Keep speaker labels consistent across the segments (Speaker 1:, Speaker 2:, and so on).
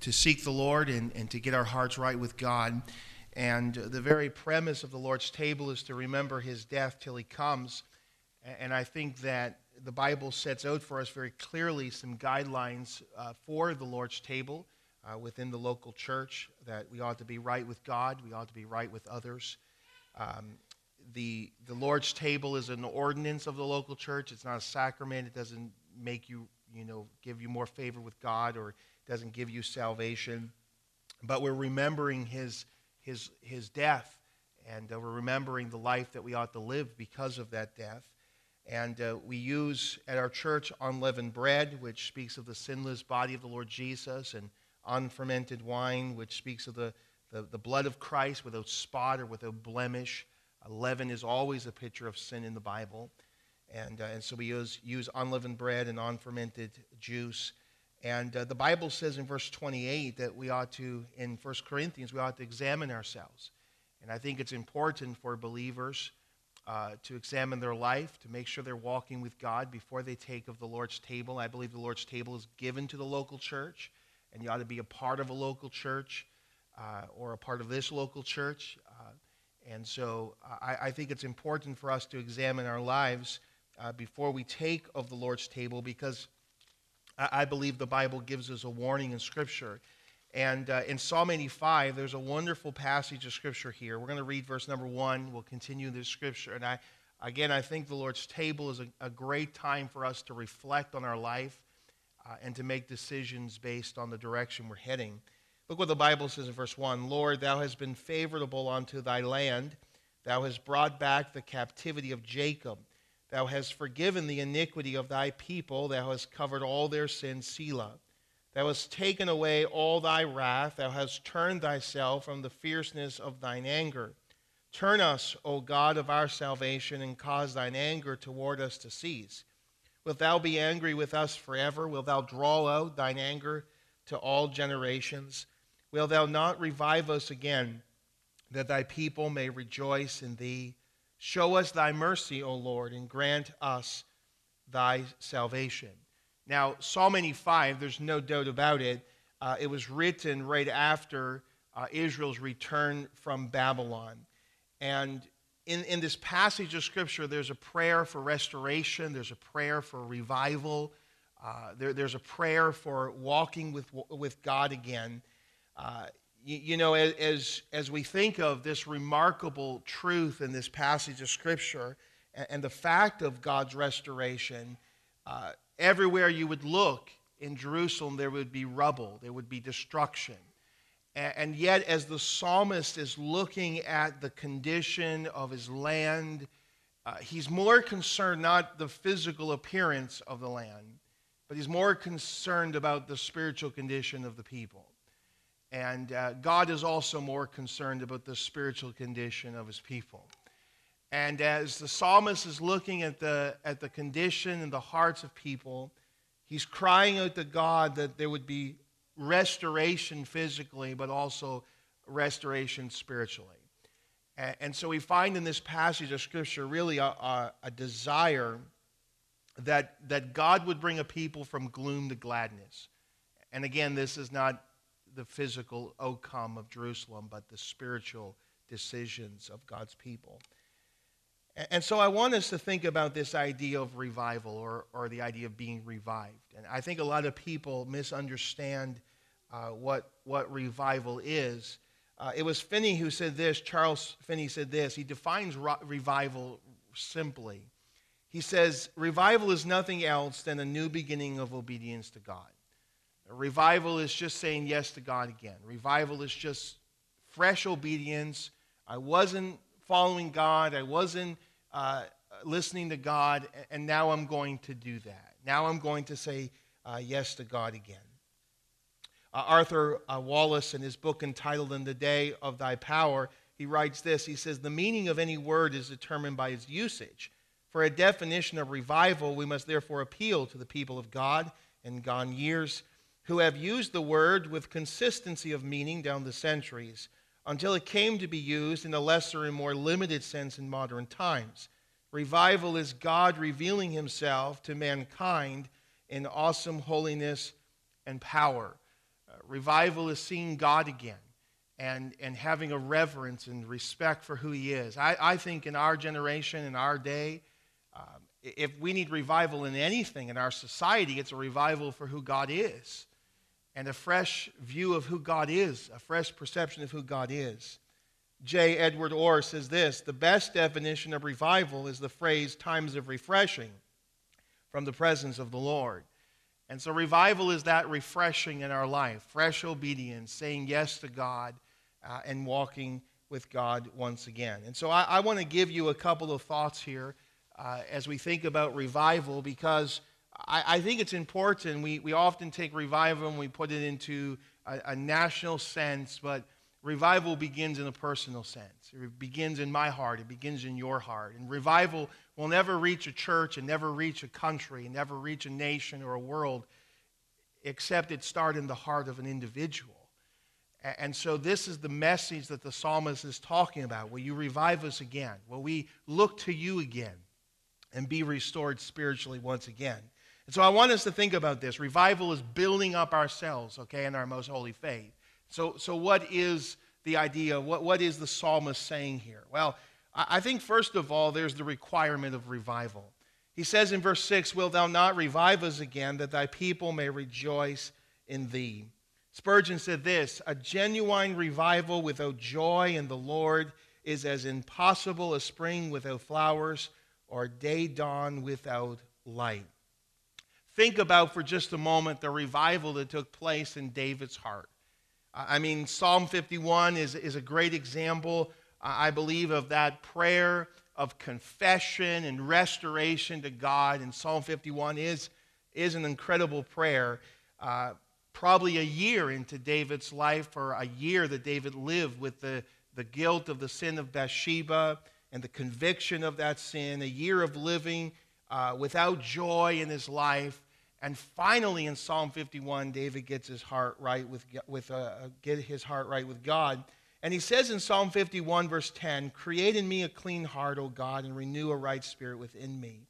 Speaker 1: to seek the Lord and, and to get our hearts right with God. And the very premise of the Lord's table is to remember his death till he comes. And I think that the Bible sets out for us very clearly some guidelines uh, for the Lord's table uh, within the local church that we ought to be right with God, we ought to be right with others. Um, the, the Lord's table is an ordinance of the local church. It's not a sacrament. It doesn't make you, you know, give you more favor with God or doesn't give you salvation. But we're remembering his, his, his death, and uh, we're remembering the life that we ought to live because of that death. And uh, we use at our church unleavened bread, which speaks of the sinless body of the Lord Jesus, and unfermented wine, which speaks of the, the, the blood of Christ without spot or without blemish. Leaven is always a picture of sin in the Bible. And, uh, and so we use, use unleavened bread and unfermented juice. And uh, the Bible says in verse 28 that we ought to, in 1 Corinthians, we ought to examine ourselves. And I think it's important for believers uh, to examine their life, to make sure they're walking with God before they take of the Lord's table. I believe the Lord's table is given to the local church, and you ought to be a part of a local church uh, or a part of this local church. Uh, and so I, I, think it's important for us to examine our lives uh, before we take of the Lord's table because I, believe the Bible gives us a warning in Scripture. And uh, in Psalm 85, there's a wonderful passage of Scripture here. We're going to read verse number one. We'll continue this Scripture. And I, again, I think the Lord's table is a, a great time for us to reflect on our life uh, and to make decisions based on the direction we're heading. Look what the Bible says in verse 1 Lord, thou hast been favorable unto thy land. Thou hast brought back the captivity of Jacob. Thou hast forgiven the iniquity of thy people. Thou hast covered all their sins, Selah. Thou hast taken away all thy wrath. Thou hast turned thyself from the fierceness of thine anger. Turn us, O God of our salvation, and cause thine anger toward us to cease. Wilt thou be angry with us forever? Wilt thou draw out thine anger to all generations? Wilt thou not revive us again, that thy people may rejoice in thee? Show us thy mercy, O Lord, and grant us thy salvation. Now, Psalm 85, there's no doubt about it, uh, it was written right after uh, Israel's return from Babylon. And in, in this passage of Scripture, there's a prayer for restoration, there's a prayer for revival, uh, there, there's a prayer for walking with, with God again. You, know, as, as we think of this remarkable truth in this passage of Scripture and, and the fact of God's restoration, uh, Everywhere you would look in Jerusalem, there would be rubble, there would be destruction. And yet, as the psalmist is looking at the condition of his land, uh, he's more concerned not the physical appearance of the land, but he's more concerned about the spiritual condition of the people. And uh, God is also more concerned about the spiritual condition of his people. And as the psalmist is looking at the, at the condition and the hearts of people, he's crying out to God that there would be restoration physically, but also restoration spiritually. And, and so we find in this passage of Scripture really a, a, a desire that, that God would bring a people from gloom to gladness. And again, this is not the physical outcome of Jerusalem, but the spiritual decisions of God's people. And so I want us to think about this idea of revival or, or the idea of being revived. And I think a lot of people misunderstand uh, what, what revival is. Uh, it was Finney who said this, Charles Finney said this. He defines revival simply. He says, Revival is nothing else than a new beginning of obedience to God. Revival is just saying yes to God again. Revival is just fresh obedience. I wasn't following God, I wasn't uh, listening to God, and now I'm going to do that. Now I'm going to say uh, yes to God again. Uh, Arthur uh, Wallis, in his book entitled In the Day of Thy Power, he writes this He says, The meaning of any word is determined by its usage. For a definition of revival, we must therefore appeal to the people of God in gone years who have used the word with consistency of meaning down the centuries until it came to be used in a lesser and more limited sense in modern times. Revival is God revealing himself to mankind in awesome holiness and power. Uh, revival is seeing God again and, and having a reverence and respect for who He is. I, I think in our generation, in our day, um, if we need revival in anything in our society, it's a revival for who God is and a fresh view of who God is, a fresh perception of who God is. J. Edward Orr says this The best definition of revival is the phrase times of refreshing from the presence of the Lord. And so, revival is that refreshing in our life, fresh obedience, saying yes to God, uh, and walking with God once again. And so, I, I want to give you a couple of thoughts here uh, as we think about revival because I, I, think it's important. We, we often take revival and we put it into a, a national sense, but revival begins in a personal sense. It begins in my heart, it begins in your heart. And revival will never reach a church and never reach a country and never reach a nation or a world except it start in the heart of an individual. And so, this is the message that the psalmist is talking about. Will you revive us again? Will we look to you again and be restored spiritually once again? And so, I want us to think about this. Revival is building up ourselves, okay, in our most holy faith. So, so what is the idea? What, what is the psalmist saying here? Well, I think first of all, there's the requirement of revival. He says in verse 6, Wilt thou not revive us again, that thy people may rejoice in thee? Spurgeon said this A genuine revival without joy in the Lord is as impossible as spring without flowers or day dawn without light. Think about for just a moment the revival that took place in David's heart. I mean, Psalm 51 is, is a great example I believe, of that prayer of confession and restoration to God. And Psalm 51 is, is an incredible prayer. Uh, probably a year into David's life, or a year that David lived with the, the guilt of the sin of Bathsheba and the conviction of that sin, a year of living uh, without joy in his life. And finally, in Psalm 51, David gets his heart right with, with uh, get his heart right with God. And he says in Psalm 51, verse 10, Create in me a clean heart, O God, and renew a right spirit within me.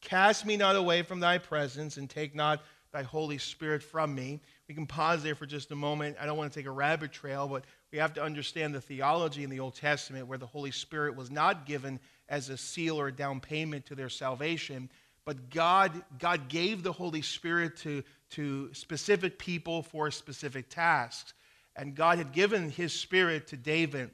Speaker 1: Cast me not away from thy presence, and take not thy Holy Spirit from me. We can pause there for just a moment. I don't want to take a rabbit trail, but we have to understand the theology in the Old Testament where the Holy Spirit was not given as a seal or a down payment to their salvation, but God, God gave the Holy Spirit to, to specific people for specific tasks. And God had given his spirit to David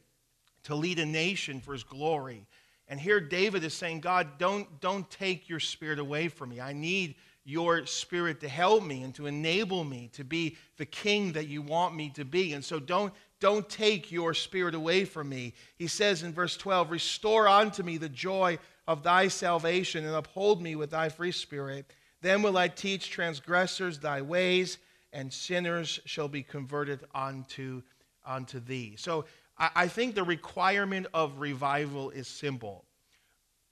Speaker 1: to lead a nation for his glory. And here David is saying, God, don't, don't take your spirit away from me. I need your spirit to help me and to enable me to be the king that you want me to be. And so don't, don't take your spirit away from me. He says in verse 12, Restore unto me the joy of thy salvation and uphold me with thy free spirit. Then will I teach transgressors thy ways and sinners shall be converted unto, unto thee. So I, I think the requirement of revival is simple.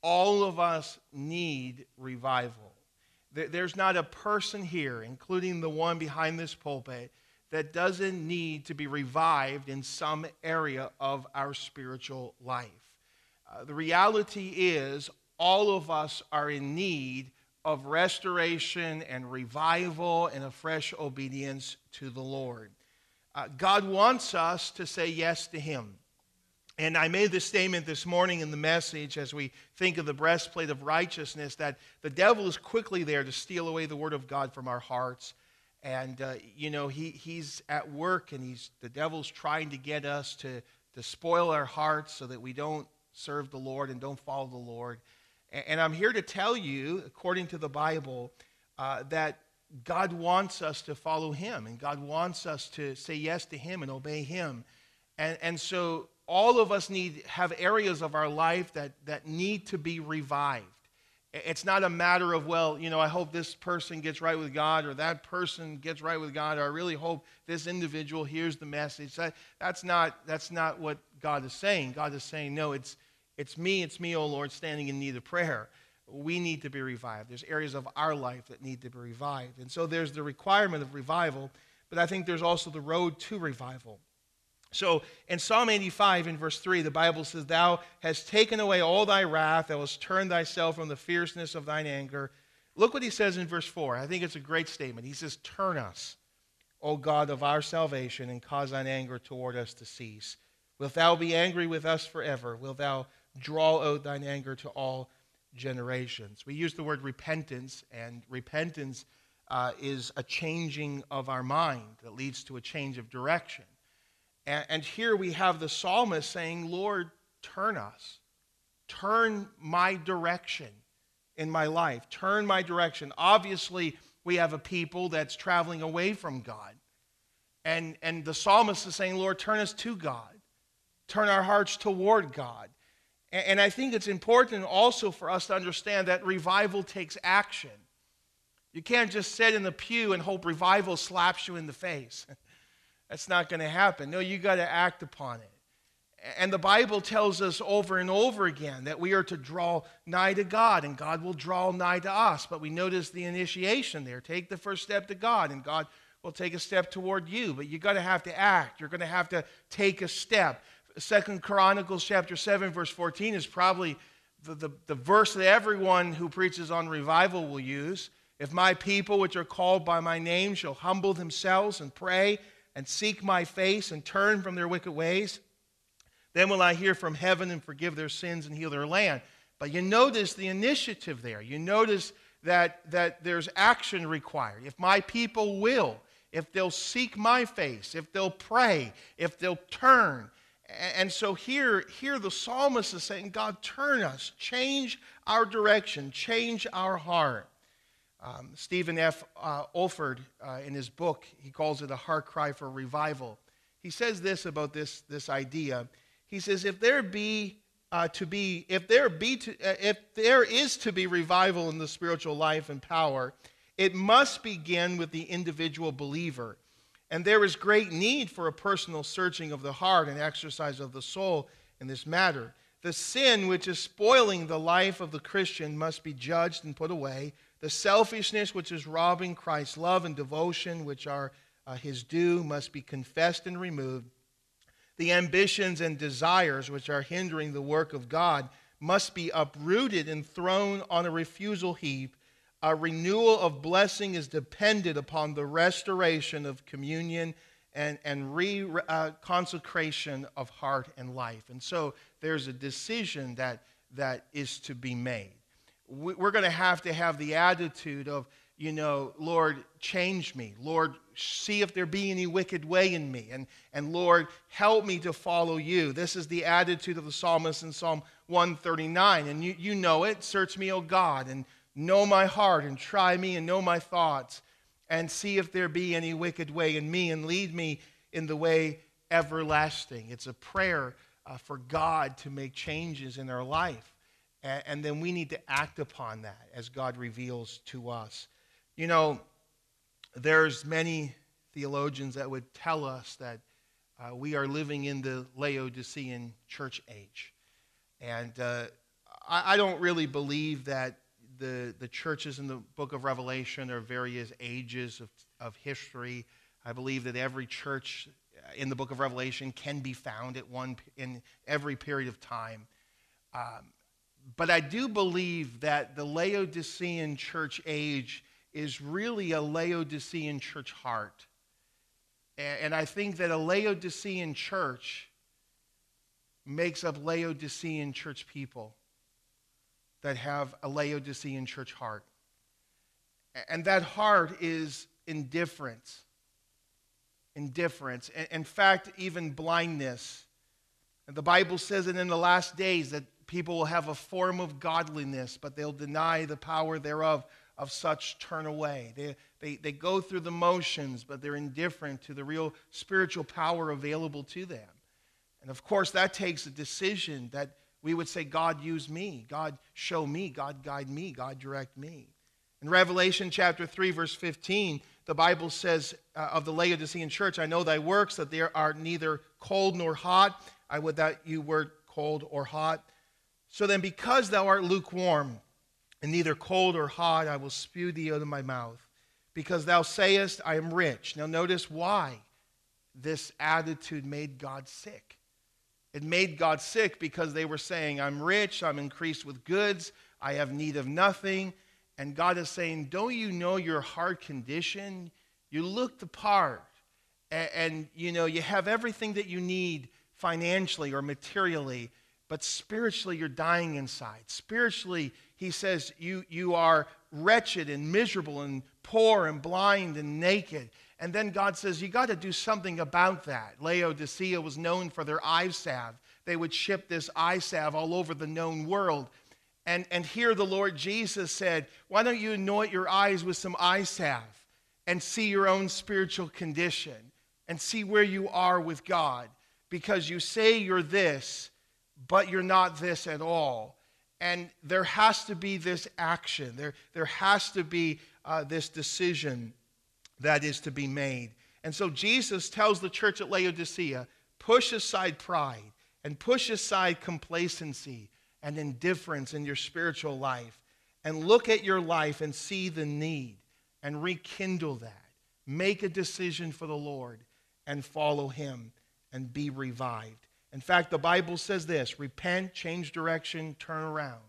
Speaker 1: All of us need revival. There's not a person here, including the one behind this pulpit, that doesn't need to be revived in some area of our spiritual life. Uh, the reality is, all of us are in need of restoration and revival and a fresh obedience to the Lord. Uh, God wants us to say yes to Him. And I made this statement this morning in the message as we think of the breastplate of righteousness that the devil is quickly there to steal away the word of God from our hearts. And, uh, you know, he, he's at work and he's, the devil's trying to get us to, to spoil our hearts so that we don't serve the Lord and don't follow the Lord. And I'm here to tell you, according to the Bible, uh, that God wants us to follow Him and God wants us to say yes to Him and obey Him. And, and so all of us need have areas of our life that, that need to be revived. It's not a matter of, well, you know, I hope this person gets right with God or that person gets right with God or I really hope this individual hears the message. That, that's, not, that's not what God is saying. God is saying, no, it's, it's me, it's me, O Lord, standing in need of prayer. We need to be revived. There's areas of our life that need to be revived. And so there's the requirement of revival, but I think there's also the road to revival. So in Psalm 85, in verse 3, the Bible says, Thou hast taken away all thy wrath, thou hast turned thyself from the fierceness of thine anger. Look what he says in verse 4. I think it's a great statement. He says, Turn us. O God of our salvation, and cause thine anger toward us to cease. Wilt thou be angry with us forever? Wilt thou draw out thine anger to all generations? We use the word repentance, and repentance uh, is a changing of our mind that leads to a change of direction. And, and here we have the psalmist saying, Lord, turn us, turn my direction in my life, turn my direction. Obviously, we have a people that's traveling away from God. And, and the psalmist is saying, Lord, turn us to God, turn our hearts toward God. And, and I think it's important also for us to understand that revival takes action. You can't just sit in the pew and hope revival slaps you in the face. That's not going to happen. No, you got to act upon it. And the Bible tells us over and over again that we are to draw nigh to God and God will draw nigh to us. But we notice the initiation there. Take the first step to God and God will take a step toward you. But you got to have to act. You're going to have to take a step. Second Chronicles chapter 7, verse 14 is probably the, the, the verse that everyone who preaches on revival will use. If my people, which are called by my name, shall humble themselves and pray and seek my face and turn from their wicked ways, then will I hear from heaven and forgive their sins and heal their land. But you notice the initiative there. You notice that, that there's action required. If my people will, if they'll seek my face, if they'll pray, if they'll turn. And so here, here the psalmist is saying, God, turn us, change our direction, change our heart. Um, Stephen F. Uh, Olford, uh, in his book, he calls it a heart cry for revival. He says this about this, this idea. He says, if there be uh, to be, if there be to, uh, if there is to be revival in the spiritual life and power, it must begin with the individual believer. And there is great need for a personal searching of the heart and exercise of the soul in this matter. The sin which is spoiling the life of the Christian must be judged and put away. The selfishness which is robbing Christ's love and devotion, which are uh, his due, must be confessed and removed. The ambitions and desires which are hindering the work of God must be uprooted and thrown on a refusal heap. A renewal of blessing is dependent upon the restoration of communion and, and re uh, consecration of heart and life. And so there's a decision that, that is to be made. We're going to have to have the attitude of, you know, Lord, change me. Lord, see if there be any wicked way in me. And, and Lord, help me to follow you. This is the attitude of the psalmist in Psalm 139. And you, you know it. Search me, O God, and know my heart, and try me, and know my thoughts, and see if there be any wicked way in me, and lead me in the way everlasting. It's a prayer uh, for God to make changes in our life. And, and then we need to act upon that as God reveals to us. You know, there's many theologians that would tell us that uh, we are living in the Laodicean church age. And uh, I, I, don't really believe that the, the churches in the book of Revelation are various ages of, of history. I believe that every church in the book of Revelation can be found at one in every period of time. Um, but I do believe that the Laodicean church age is really a Laodicean church heart. And I think that a Laodicean church makes up Laodicean church people that have a Laodicean church heart. And that heart is indifference. Indifference. In fact, even blindness. And the Bible says that in the last days that people will have a form of godliness, but they'll deny the power thereof of such turn away. They, they, they go through the motions, but they're indifferent to the real spiritual power available to them. And of course, that takes a decision that we would say, God, use me. God, show me. God, guide me. God, direct me. In Revelation chapter 3, verse 15, the Bible says uh, of the Laodicean church, I know thy works, that they are neither cold nor hot. I would that you were cold or hot. So then, because thou art lukewarm, and neither cold or hot I will spew thee out of my mouth, because thou sayest, I am rich. Now, notice why this attitude made God sick. It made God sick because they were saying, I'm rich, I'm increased with goods, I have need of nothing. And God is saying, Don't you know your heart condition? You look the part, and, and you know, you have everything that you need financially or materially, but spiritually you're dying inside. Spiritually, he says, you, you are wretched and miserable and poor and blind and naked. And then God says, You got to do something about that. Laodicea was known for their eye salve. They would ship this eye salve all over the known world. And, and here the Lord Jesus said, Why don't you anoint your eyes with some eye salve and see your own spiritual condition and see where you are with God? Because you say you're this, but you're not this at all. And there has to be this action, there, there has to be uh, this decision that is to be made. And so Jesus tells the church at Laodicea push aside pride and push aside complacency and indifference in your spiritual life and look at your life and see the need and rekindle that. Make a decision for the Lord and follow Him and be revived. In fact, the Bible says this repent, change direction, turn around,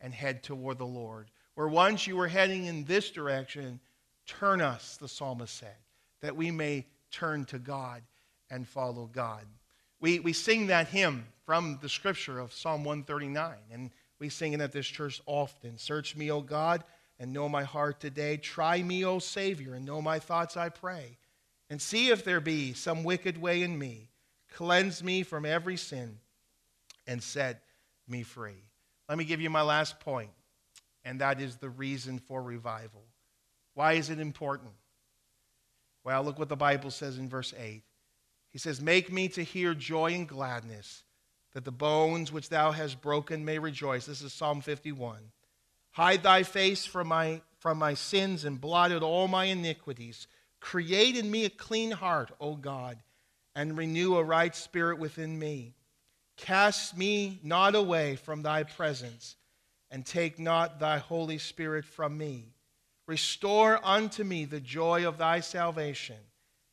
Speaker 1: and head toward the Lord. Where once you were heading in this direction, Turn us, the psalmist said, that we may turn to God and follow God. We, we sing that hymn from the scripture of Psalm 139, and we sing it at this church often. Search me, O God, and know my heart today. Try me, O Savior, and know my thoughts, I pray. And see if there be some wicked way in me. Cleanse me from every sin and set me free. Let me give you my last point, and that is the reason for revival. Why is it important? Well, look what the Bible says in verse 8. He says, Make me to hear joy and gladness, that the bones which thou hast broken may rejoice. This is Psalm 51. Hide thy face from my, from my sins and blot out all my iniquities. Create in me a clean heart, O God, and renew a right spirit within me. Cast me not away from thy presence, and take not thy Holy Spirit from me. Restore unto me the joy of thy salvation,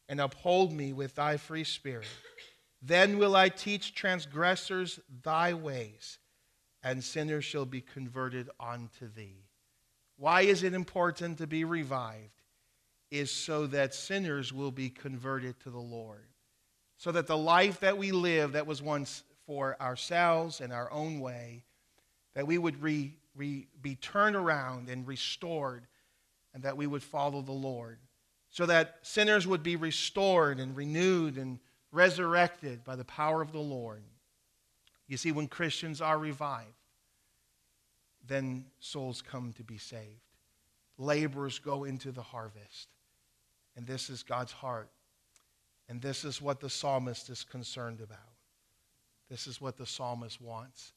Speaker 1: and uphold me with thy free spirit. Then will I teach transgressors thy ways, and sinners shall be converted unto thee. Why is it important to be revived? Is so that sinners will be converted to the Lord. So that the life that we live that was once for ourselves and our own way, that we would re, re, be turned around and restored and that we would follow the Lord, so that sinners would be restored and renewed and resurrected by the power of the Lord. You see, when Christians are revived, then souls come to be saved. Laborers go into the harvest. And this is God's heart. And this is what the psalmist is concerned about. This is what the psalmist wants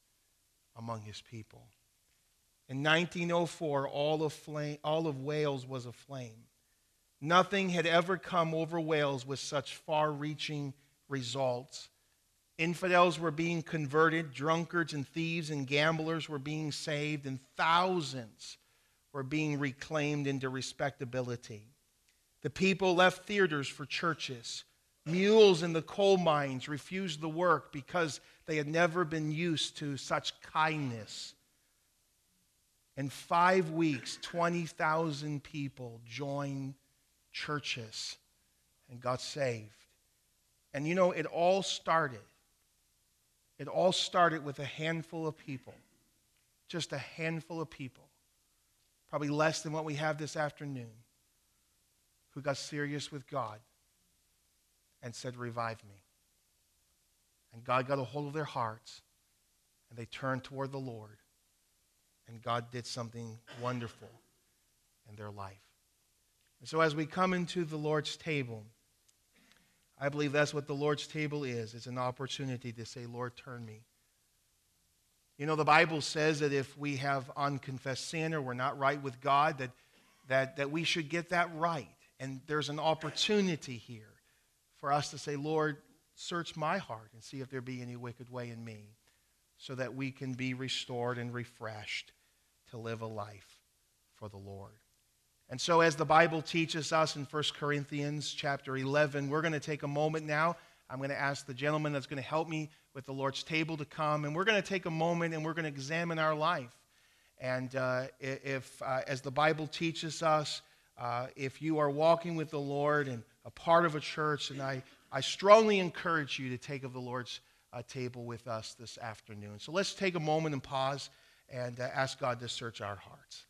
Speaker 1: among his people. In 1904, all of, flame, all of Wales was aflame. Nothing had ever come over Wales with such far reaching results. Infidels were being converted, drunkards and thieves and gamblers were being saved, and thousands were being reclaimed into respectability. The people left theaters for churches. Mules in the coal mines refused the work because they had never been used to such kindness in five weeks, 20,000 people joined churches and got saved. And you know, it all started. It all started with a handful of people. Just a handful of people. Probably less than what we have this afternoon. Who got serious with God and said, Revive me. And God got a hold of their hearts and they turned toward the Lord and God did something wonderful in their life. And so as we come into the Lord's table, I believe that's what the Lord's table is. It's an opportunity to say, Lord, turn me. You know, the Bible says that if we have unconfessed sin or we're not right with God, that, that, that we should get that right. And there's an opportunity here for us to say, Lord, search my heart and see if there be any wicked way in me so that we can be restored and refreshed to live a life for the Lord. And so as the Bible teaches us in 1 Corinthians chapter 11, we're going to take a moment now. I'm going to ask the gentleman that's going to help me with the Lord's table to come, and we're going to take a moment and we're going to examine our life. And uh, if, uh, as the Bible teaches us, uh, if you are walking with the Lord and a part of a church, and I, I strongly encourage you to take of the Lord's uh, table with us this afternoon. So let's take a moment and pause and uh, ask God to search our hearts.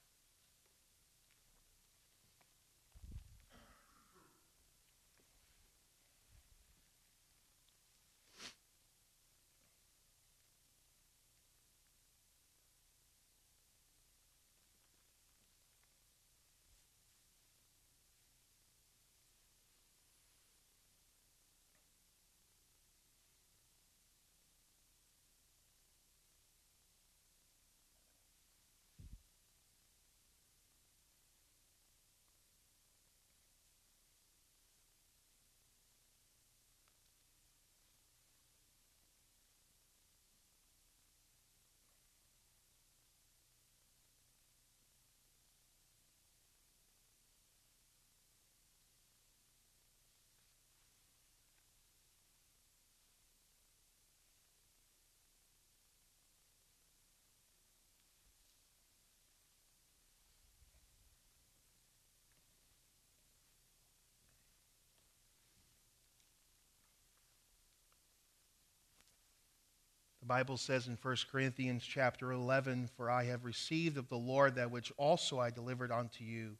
Speaker 1: Bible says in 1 Corinthians chapter 11, For I have received of the Lord that which also I delivered unto you,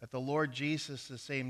Speaker 1: that the Lord Jesus, the same